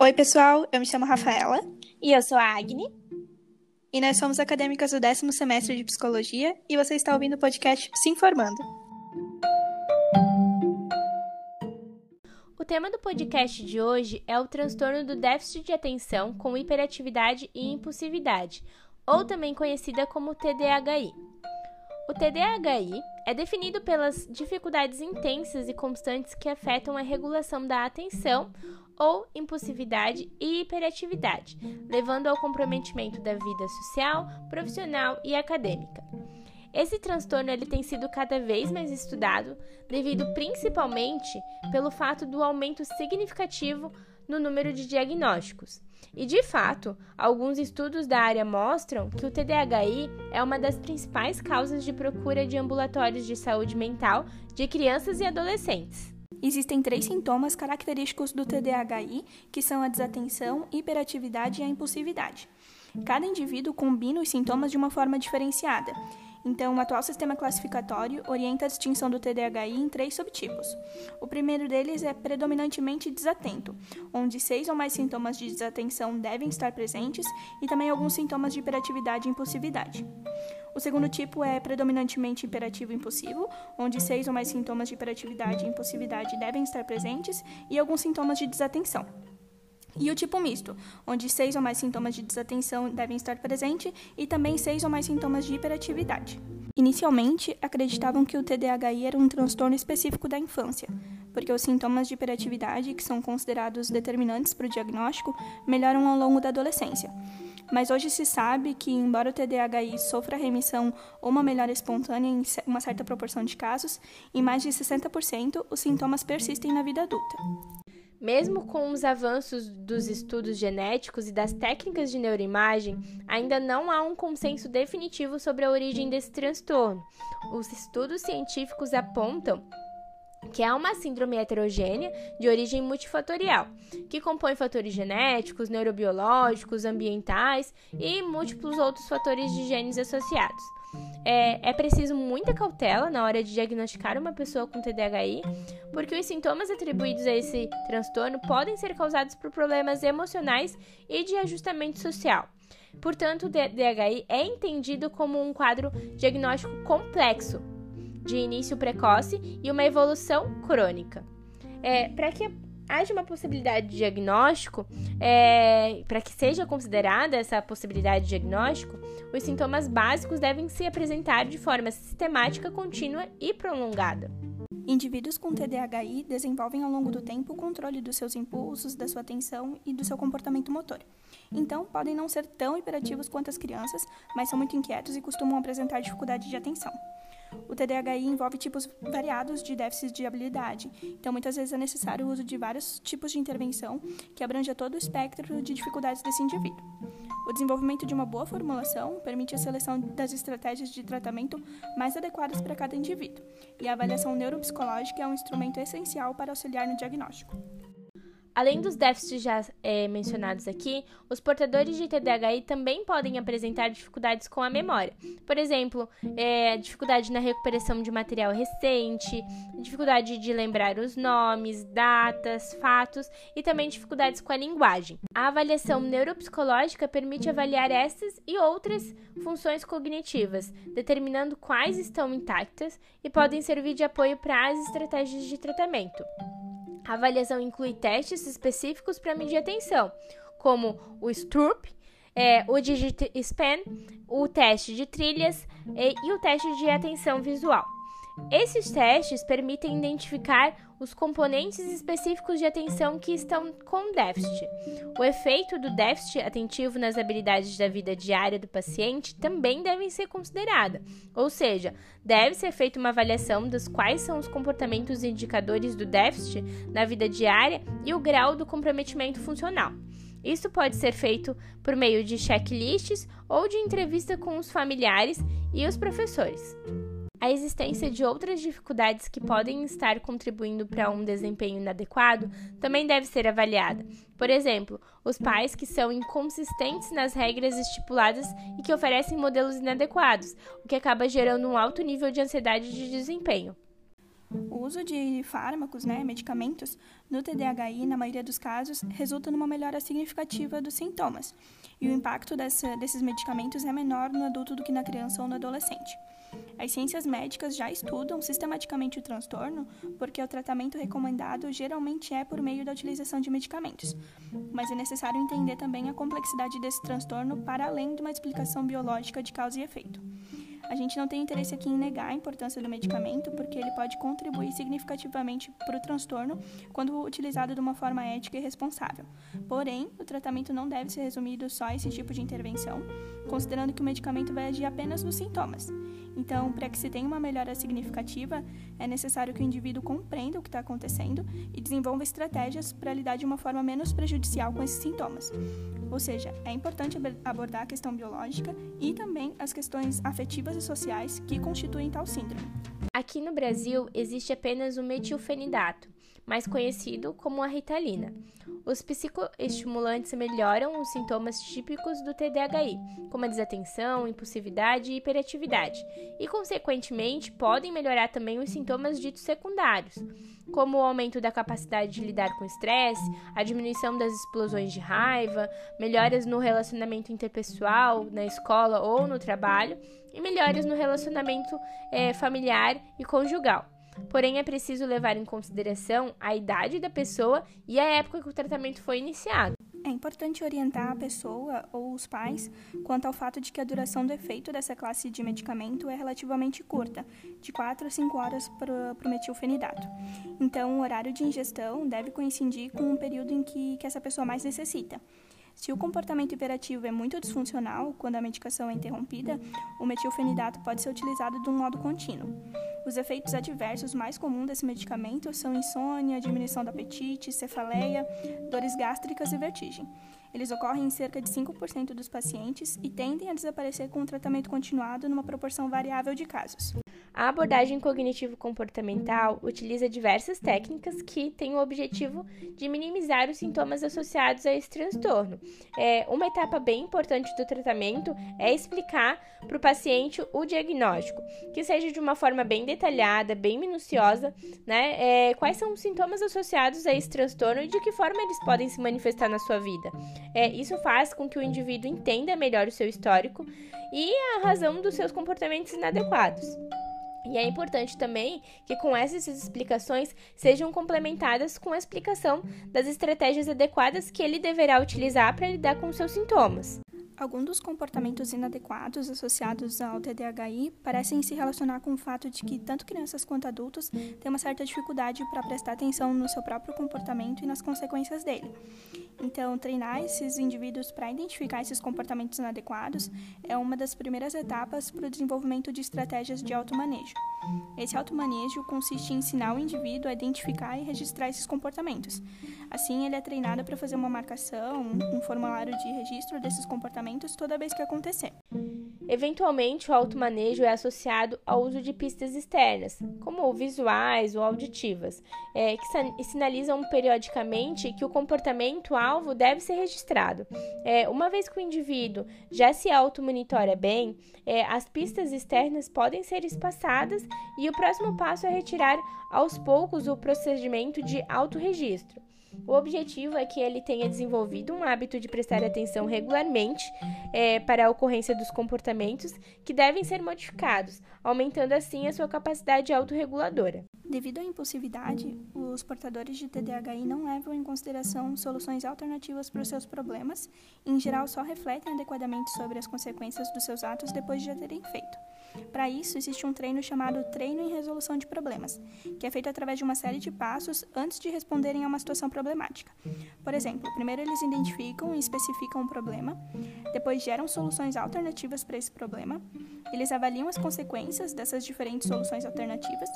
Oi, pessoal, eu me chamo Rafaela. E eu sou a Agni. E nós somos acadêmicas do décimo semestre de Psicologia e você está ouvindo o podcast Se Informando. O tema do podcast de hoje é o transtorno do déficit de atenção com hiperatividade e impulsividade, ou também conhecida como TDAHI. O TDAHI é definido pelas dificuldades intensas e constantes que afetam a regulação da atenção ou impulsividade e hiperatividade, levando ao comprometimento da vida social, profissional e acadêmica. Esse transtorno ele tem sido cada vez mais estudado, devido principalmente pelo fato do aumento significativo no número de diagnósticos. E de fato, alguns estudos da área mostram que o TDAHI é uma das principais causas de procura de ambulatórios de saúde mental de crianças e adolescentes. Existem três sintomas característicos do TDAHI, que são a desatenção, hiperatividade e a impulsividade. Cada indivíduo combina os sintomas de uma forma diferenciada. Então, o atual sistema classificatório orienta a distinção do TDAHI em três subtipos. O primeiro deles é predominantemente desatento, onde seis ou mais sintomas de desatenção devem estar presentes e também alguns sintomas de hiperatividade e impulsividade. O segundo tipo é predominantemente hiperativo e impulsivo, onde seis ou mais sintomas de hiperatividade e impulsividade devem estar presentes e alguns sintomas de desatenção. E o tipo misto, onde seis ou mais sintomas de desatenção devem estar presentes e também seis ou mais sintomas de hiperatividade. Inicialmente, acreditavam que o TDAHI era um transtorno específico da infância, porque os sintomas de hiperatividade, que são considerados determinantes para o diagnóstico, melhoram ao longo da adolescência. Mas hoje se sabe que, embora o TDAHI sofra remissão ou uma melhora espontânea em uma certa proporção de casos, em mais de 60% os sintomas persistem na vida adulta. Mesmo com os avanços dos estudos genéticos e das técnicas de neuroimagem, ainda não há um consenso definitivo sobre a origem desse transtorno. Os estudos científicos apontam que é uma síndrome heterogênea de origem multifatorial, que compõe fatores genéticos, neurobiológicos, ambientais e múltiplos outros fatores de genes associados. É, é preciso muita cautela na hora de diagnosticar uma pessoa com TDAHI, porque os sintomas atribuídos a esse transtorno podem ser causados por problemas emocionais e de ajustamento social. Portanto, o TDAHI é entendido como um quadro diagnóstico complexo, de início precoce e uma evolução crônica. É, Para que haja uma possibilidade de diagnóstico, é, para que seja considerada essa possibilidade de diagnóstico, os sintomas básicos devem se apresentar de forma sistemática, contínua e prolongada. Indivíduos com TDAHI desenvolvem ao longo do tempo o controle dos seus impulsos, da sua atenção e do seu comportamento motor. Então, podem não ser tão hiperativos quanto as crianças, mas são muito inquietos e costumam apresentar dificuldade de atenção. O TDAHI envolve tipos variados de déficits de habilidade, então muitas vezes é necessário o uso de vários tipos de intervenção que abranja todo o espectro de dificuldades desse indivíduo. O desenvolvimento de uma boa formulação permite a seleção das estratégias de tratamento mais adequadas para cada indivíduo, e a avaliação neuropsicológica é um instrumento essencial para auxiliar no diagnóstico. Além dos déficits já é, mencionados aqui, os portadores de TDAHI também podem apresentar dificuldades com a memória. Por exemplo, é, dificuldade na recuperação de material recente, dificuldade de lembrar os nomes, datas, fatos e também dificuldades com a linguagem. A avaliação neuropsicológica permite avaliar essas e outras funções cognitivas, determinando quais estão intactas e podem servir de apoio para as estratégias de tratamento. A avaliação inclui testes específicos para medir atenção, como o Stroop, é, o Digit Span, o teste de trilhas e, e o teste de atenção visual. Esses testes permitem identificar os componentes específicos de atenção que estão com déficit. O efeito do déficit atentivo nas habilidades da vida diária do paciente também deve ser considerada, ou seja, deve ser feita uma avaliação dos quais são os comportamentos indicadores do déficit na vida diária e o grau do comprometimento funcional. Isso pode ser feito por meio de checklists ou de entrevista com os familiares e os professores. A existência de outras dificuldades que podem estar contribuindo para um desempenho inadequado também deve ser avaliada. Por exemplo, os pais que são inconsistentes nas regras estipuladas e que oferecem modelos inadequados, o que acaba gerando um alto nível de ansiedade de desempenho. O uso de fármacos, né, medicamentos, no TDAHI, na maioria dos casos, resulta numa melhora significativa dos sintomas. E o impacto dessa, desses medicamentos é menor no adulto do que na criança ou no adolescente. As ciências médicas já estudam sistematicamente o transtorno, porque o tratamento recomendado geralmente é por meio da utilização de medicamentos. Mas é necessário entender também a complexidade desse transtorno para além de uma explicação biológica de causa e efeito. A gente não tem interesse aqui em negar a importância do medicamento, porque ele pode contribuir significativamente para o transtorno quando utilizado de uma forma ética e responsável. Porém, o tratamento não deve ser resumido só a esse tipo de intervenção, considerando que o medicamento vai agir apenas nos sintomas. Então, para que se tenha uma melhora significativa, é necessário que o indivíduo compreenda o que está acontecendo e desenvolva estratégias para lidar de uma forma menos prejudicial com esses sintomas. Ou seja, é importante abordar a questão biológica e também as questões afetivas e sociais que constituem tal síndrome. Aqui no Brasil existe apenas o metilfenidato, mais conhecido como a ritalina. Os psicoestimulantes melhoram os sintomas típicos do TDAHI, como a desatenção, impulsividade e hiperatividade, e, consequentemente, podem melhorar também os sintomas ditos secundários, como o aumento da capacidade de lidar com estresse, a diminuição das explosões de raiva, melhoras no relacionamento interpessoal, na escola ou no trabalho, e melhoras no relacionamento é, familiar e conjugal. Porém, é preciso levar em consideração a idade da pessoa e a época que o tratamento foi iniciado. É importante orientar a pessoa ou os pais quanto ao fato de que a duração do efeito dessa classe de medicamento é relativamente curta, de 4 a 5 horas para o metilfenidato. Então, o horário de ingestão deve coincidir com o período em que, que essa pessoa mais necessita. Se o comportamento hiperativo é muito disfuncional, quando a medicação é interrompida, o metilfenidato pode ser utilizado de um modo contínuo. Os efeitos adversos mais comuns desse medicamento são insônia, diminuição do apetite, cefaleia, dores gástricas e vertigem. Eles ocorrem em cerca de 5% dos pacientes e tendem a desaparecer com o tratamento continuado numa proporção variável de casos. A abordagem cognitivo-comportamental utiliza diversas técnicas que têm o objetivo de minimizar os sintomas associados a esse transtorno. É, uma etapa bem importante do tratamento é explicar para o paciente o diagnóstico, que seja de uma forma bem detalhada, bem minuciosa, né? É, quais são os sintomas associados a esse transtorno e de que forma eles podem se manifestar na sua vida. É, isso faz com que o indivíduo entenda melhor o seu histórico e a razão dos seus comportamentos inadequados. E é importante também que com essas explicações sejam complementadas com a explicação das estratégias adequadas que ele deverá utilizar para lidar com seus sintomas. Alguns dos comportamentos inadequados associados ao TDAHI parecem se relacionar com o fato de que tanto crianças quanto adultos têm uma certa dificuldade para prestar atenção no seu próprio comportamento e nas consequências dele. Então, treinar esses indivíduos para identificar esses comportamentos inadequados é uma das primeiras etapas para o desenvolvimento de estratégias de automanejo. Esse automanejo consiste em ensinar o indivíduo a identificar e registrar esses comportamentos. Assim, ele é treinado para fazer uma marcação, um formulário de registro desses comportamentos toda vez que acontecer. Eventualmente, o automanejo é associado ao uso de pistas externas, como visuais ou auditivas, é, que sinalizam periodicamente que o comportamento-alvo deve ser registrado. É, uma vez que o indivíduo já se automonitora bem, é, as pistas externas podem ser espaçadas e o próximo passo é retirar aos poucos o procedimento de autorregistro. O objetivo é que ele tenha desenvolvido um hábito de prestar atenção regularmente é, para a ocorrência dos comportamentos que devem ser modificados, aumentando assim a sua capacidade autorreguladora. Devido à impulsividade, os portadores de TDAHI não levam em consideração soluções alternativas para os seus problemas e, em geral, só refletem adequadamente sobre as consequências dos seus atos depois de já terem feito. Para isso, existe um treino chamado Treino em Resolução de Problemas, que é feito através de uma série de passos antes de responderem a uma situação problemática. Por exemplo, primeiro eles identificam e especificam o problema, depois geram soluções alternativas para esse problema, eles avaliam as consequências dessas diferentes soluções alternativas,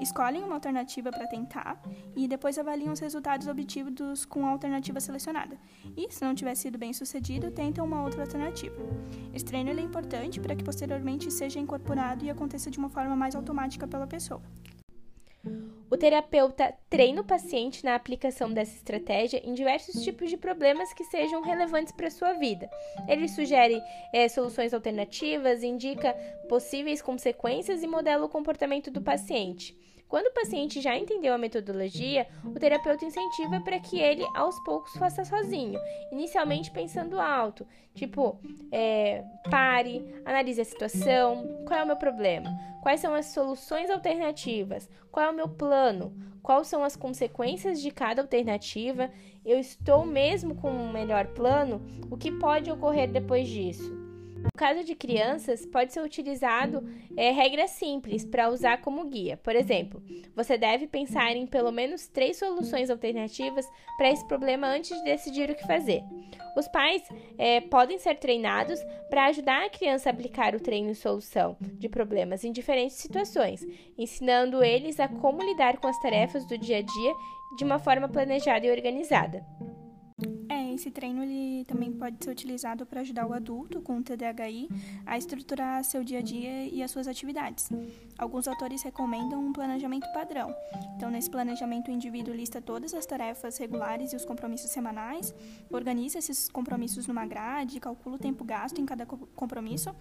escolhem uma alternativa para tentar e depois avaliam os resultados obtidos com a alternativa selecionada. E, se não tiver sido bem sucedido, tentam uma outra alternativa. Esse treino é importante para que posteriormente seja incorporado e aconteça de uma forma mais automática pela pessoa. O terapeuta treina o paciente na aplicação dessa estratégia em diversos tipos de problemas que sejam relevantes para a sua vida. Ele sugere é, soluções alternativas, indica possíveis consequências e modela o comportamento do paciente. Quando o paciente já entendeu a metodologia, o terapeuta incentiva para que ele aos poucos faça sozinho, inicialmente pensando alto, tipo, é, pare, analise a situação, qual é o meu problema, quais são as soluções alternativas, qual é o meu plano, quais são as consequências de cada alternativa, eu estou mesmo com um melhor plano, o que pode ocorrer depois disso. No caso de crianças, pode ser utilizado é, regras simples para usar como guia. Por exemplo, você deve pensar em pelo menos três soluções alternativas para esse problema antes de decidir o que fazer. Os pais é, podem ser treinados para ajudar a criança a aplicar o treino e solução de problemas em diferentes situações, ensinando eles a como lidar com as tarefas do dia a dia de uma forma planejada e organizada esse treino ele também pode ser utilizado para ajudar o adulto com TDAHI a estruturar seu dia a dia e as suas atividades. Alguns autores recomendam um planejamento padrão. Então, nesse planejamento, o indivíduo lista todas as tarefas regulares e os compromissos semanais, organiza esses compromissos numa grade, calcula o tempo gasto em cada compromisso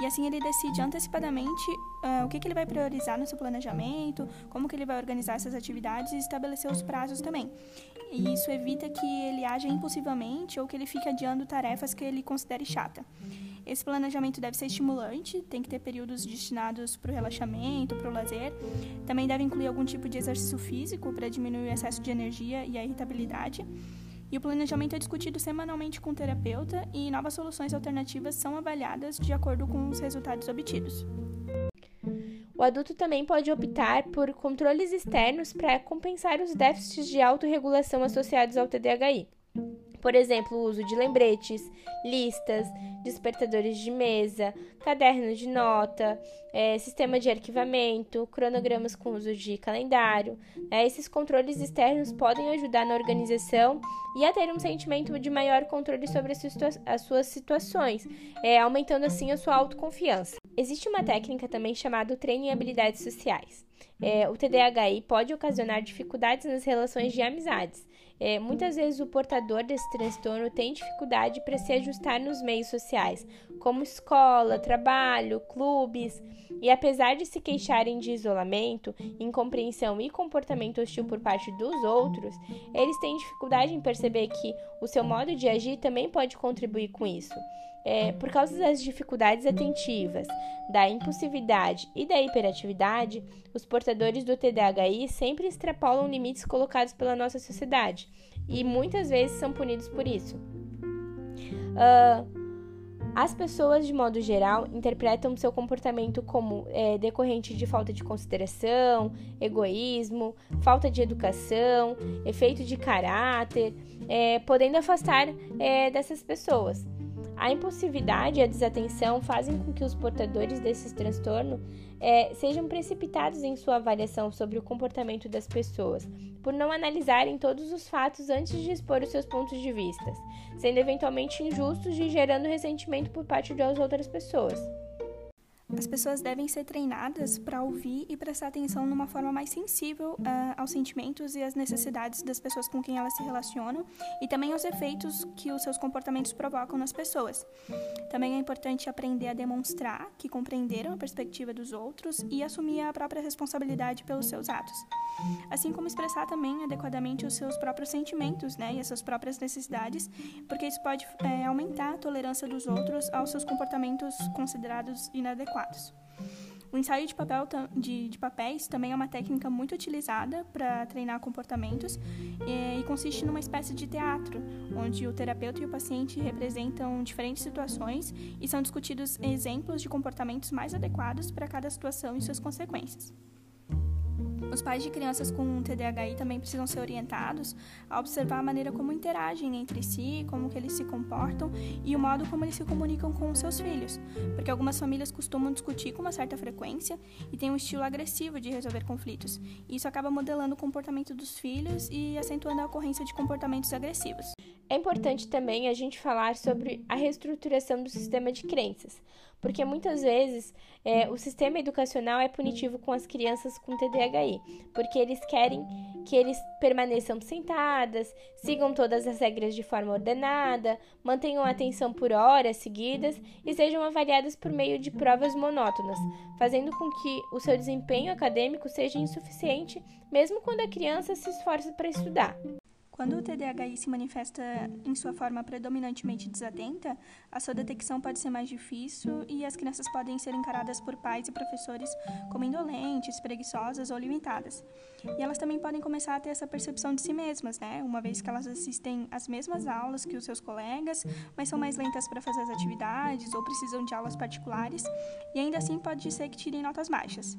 e assim ele decide antecipadamente uh, o que, que ele vai priorizar no seu planejamento, como que ele vai organizar essas atividades e estabelecer os prazos também. E isso evita que ele haja impulsivamente ou que ele fique adiando tarefas que ele considere chata. Esse planejamento deve ser estimulante, tem que ter períodos destinados para o relaxamento, para o lazer. Também deve incluir algum tipo de exercício físico para diminuir o excesso de energia e a irritabilidade. E o planejamento é discutido semanalmente com o terapeuta e novas soluções alternativas são avaliadas de acordo com os resultados obtidos. O adulto também pode optar por controles externos para compensar os déficits de autorregulação associados ao TDAHI. Por exemplo, o uso de lembretes, listas, despertadores de mesa, cadernos de nota, é, sistema de arquivamento, cronogramas com uso de calendário. Né? Esses controles externos podem ajudar na organização e a ter um sentimento de maior controle sobre as, situa as suas situações, é, aumentando assim a sua autoconfiança. Existe uma técnica também chamada treino em habilidades sociais. É, o TDAHI pode ocasionar dificuldades nas relações de amizades. É, muitas vezes o portador desse transtorno tem dificuldade para se ajustar nos meios sociais, como escola, trabalho, clubes, e apesar de se queixarem de isolamento, incompreensão e comportamento hostil por parte dos outros, eles têm dificuldade em perceber que o seu modo de agir também pode contribuir com isso. É, por causa das dificuldades atentivas, da impulsividade e da hiperatividade, os portadores do TDAHI sempre extrapolam limites colocados pela nossa sociedade e muitas vezes são punidos por isso. Uh, as pessoas, de modo geral, interpretam seu comportamento como é, decorrente de falta de consideração, egoísmo, falta de educação, efeito de caráter, é, podendo afastar é, dessas pessoas. A impulsividade e a desatenção fazem com que os portadores desses transtornos é, sejam precipitados em sua avaliação sobre o comportamento das pessoas, por não analisarem todos os fatos antes de expor os seus pontos de vista, sendo eventualmente injustos e gerando ressentimento por parte das outras pessoas. As pessoas devem ser treinadas para ouvir e prestar atenção numa forma mais sensível uh, aos sentimentos e às necessidades das pessoas com quem elas se relacionam e também aos efeitos que os seus comportamentos provocam nas pessoas. Também é importante aprender a demonstrar que compreenderam a perspectiva dos outros e assumir a própria responsabilidade pelos seus atos. Assim como expressar também adequadamente os seus próprios sentimentos né, e as suas próprias necessidades, porque isso pode é, aumentar a tolerância dos outros aos seus comportamentos considerados inadequados O ensaio de, papel, de, de papéis também é uma técnica muito utilizada para treinar comportamentos e, e, consiste numa espécie de teatro, onde o terapeuta e o paciente representam diferentes situações e são discutidos exemplos de comportamentos mais adequados para cada situação e suas consequências. Os pais de crianças com TDAH também precisam ser orientados a observar a maneira como interagem entre si, como que eles se comportam e o modo como eles se comunicam com os seus filhos, porque algumas famílias costumam discutir com uma certa frequência e têm um estilo agressivo de resolver conflitos. Isso acaba modelando o comportamento dos filhos e acentuando a ocorrência de comportamentos agressivos. É importante também a gente falar sobre a reestruturação do sistema de crenças, porque muitas vezes é, o sistema educacional é punitivo com as crianças com TDAHI, porque eles querem que eles permaneçam sentadas, sigam todas as regras de forma ordenada, mantenham a atenção por horas seguidas e sejam avaliadas por meio de provas monótonas, fazendo com que o seu desempenho acadêmico seja insuficiente, mesmo quando a criança se esforça para estudar. Quando o TDAHI se manifesta em sua forma predominantemente desatenta, a sua detecção pode ser mais difícil e as crianças podem ser encaradas por pais e professores como indolentes, preguiçosas ou limitadas. E elas também podem começar a ter essa percepção de si mesmas, né? Uma vez que elas assistem às mesmas aulas que os seus colegas, mas são mais lentas para fazer as atividades ou precisam de aulas particulares, e ainda assim pode ser que tirem notas baixas.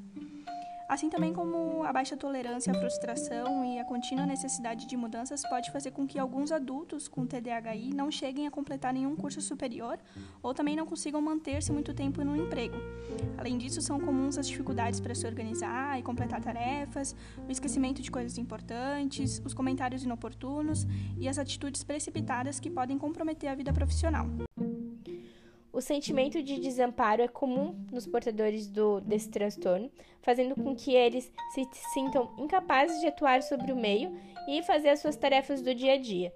Assim também como a baixa tolerância à frustração e a contínua necessidade de mudanças pode fazer com que alguns adultos com TDAHI não cheguem a completar nenhum curso superior ou também não consigam manter-se muito tempo no emprego. Além disso, são comuns as dificuldades para se organizar e completar tarefas, o esquecimento de coisas importantes, os comentários inoportunos e as atitudes precipitadas que podem comprometer a vida profissional. O sentimento de desamparo é comum nos portadores do, desse transtorno, fazendo com que eles se sintam incapazes de atuar sobre o meio e fazer as suas tarefas do dia a dia.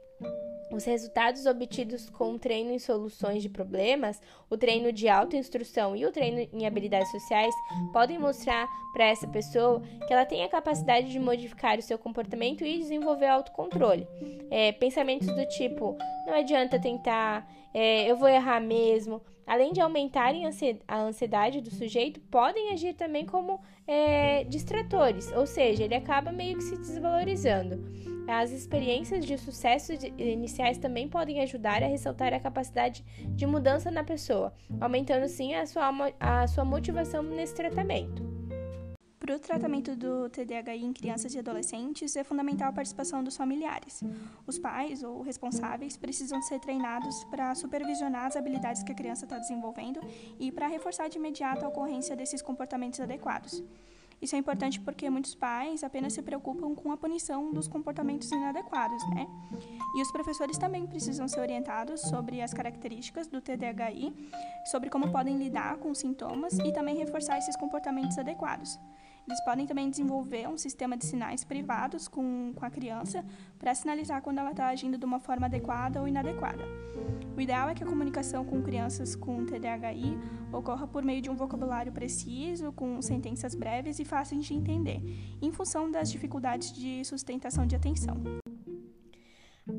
Os resultados obtidos com o treino em soluções de problemas, o treino de autoinstrução e o treino em habilidades sociais podem mostrar para essa pessoa que ela tem a capacidade de modificar o seu comportamento e desenvolver autocontrole. É, pensamentos do tipo: não adianta tentar, é, eu vou errar mesmo, além de aumentarem a ansiedade do sujeito, podem agir também como é, distratores, ou seja, ele acaba meio que se desvalorizando. As experiências de sucesso iniciais também podem ajudar a ressaltar a capacidade de mudança na pessoa, aumentando sim a sua, a sua motivação nesse tratamento. Para o tratamento do TDAH em crianças e adolescentes, é fundamental a participação dos familiares. Os pais ou responsáveis precisam ser treinados para supervisionar as habilidades que a criança está desenvolvendo e para reforçar de imediato a ocorrência desses comportamentos adequados. Isso é importante porque muitos pais apenas se preocupam com a punição dos comportamentos inadequados, né? E os professores também precisam ser orientados sobre as características do TDAHI, sobre como podem lidar com os sintomas e também reforçar esses comportamentos adequados. Eles podem também desenvolver um sistema de sinais privados com, com a criança para sinalizar quando ela está agindo de uma forma adequada ou inadequada. O ideal é que a comunicação com crianças com TDAHI ocorra por meio de um vocabulário preciso, com sentenças breves e fáceis de entender, em função das dificuldades de sustentação de atenção.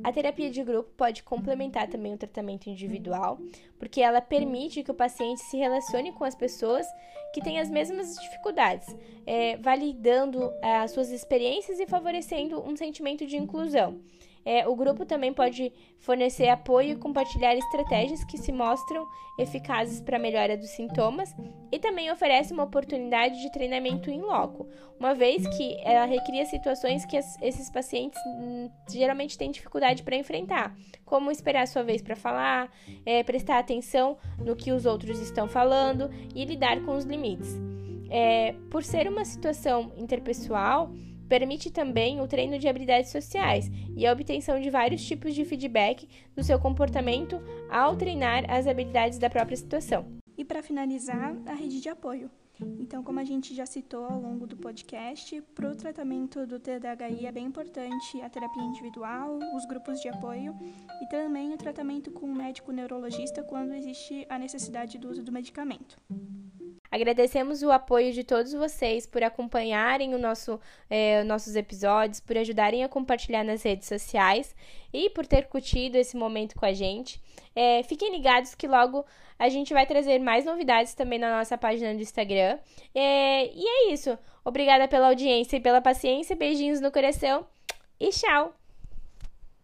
A terapia de grupo pode complementar também o tratamento individual, porque ela permite que o paciente se relacione com as pessoas que têm as mesmas dificuldades, é, validando é, as suas experiências e favorecendo um sentimento de inclusão. É, o grupo também pode fornecer apoio e compartilhar estratégias que se mostram eficazes para a melhora dos sintomas e também oferece uma oportunidade de treinamento em loco, uma vez que ela recria situações que esses pacientes hum, geralmente têm dificuldade para enfrentar, como esperar sua vez para falar, é, prestar atenção no que os outros estão falando e lidar com os limites. É, por ser uma situação interpessoal, Permite também o treino de habilidades sociais e a obtenção de vários tipos de feedback do seu comportamento ao treinar as habilidades da própria situação. E para finalizar, a rede de apoio. Então, como a gente já citou ao longo do podcast, para o tratamento do TDAHI é bem importante a terapia individual, os grupos de apoio e também o tratamento com um médico neurologista quando existe a necessidade do uso do medicamento. Agradecemos o apoio de todos vocês por acompanharem o nosso, é, nossos episódios, por ajudarem a compartilhar nas redes sociais e por ter curtido esse momento com a gente. É, fiquem ligados que logo a gente vai trazer mais novidades também na nossa página do Instagram. É, e é isso. Obrigada pela audiência e pela paciência. Beijinhos no coração e tchau!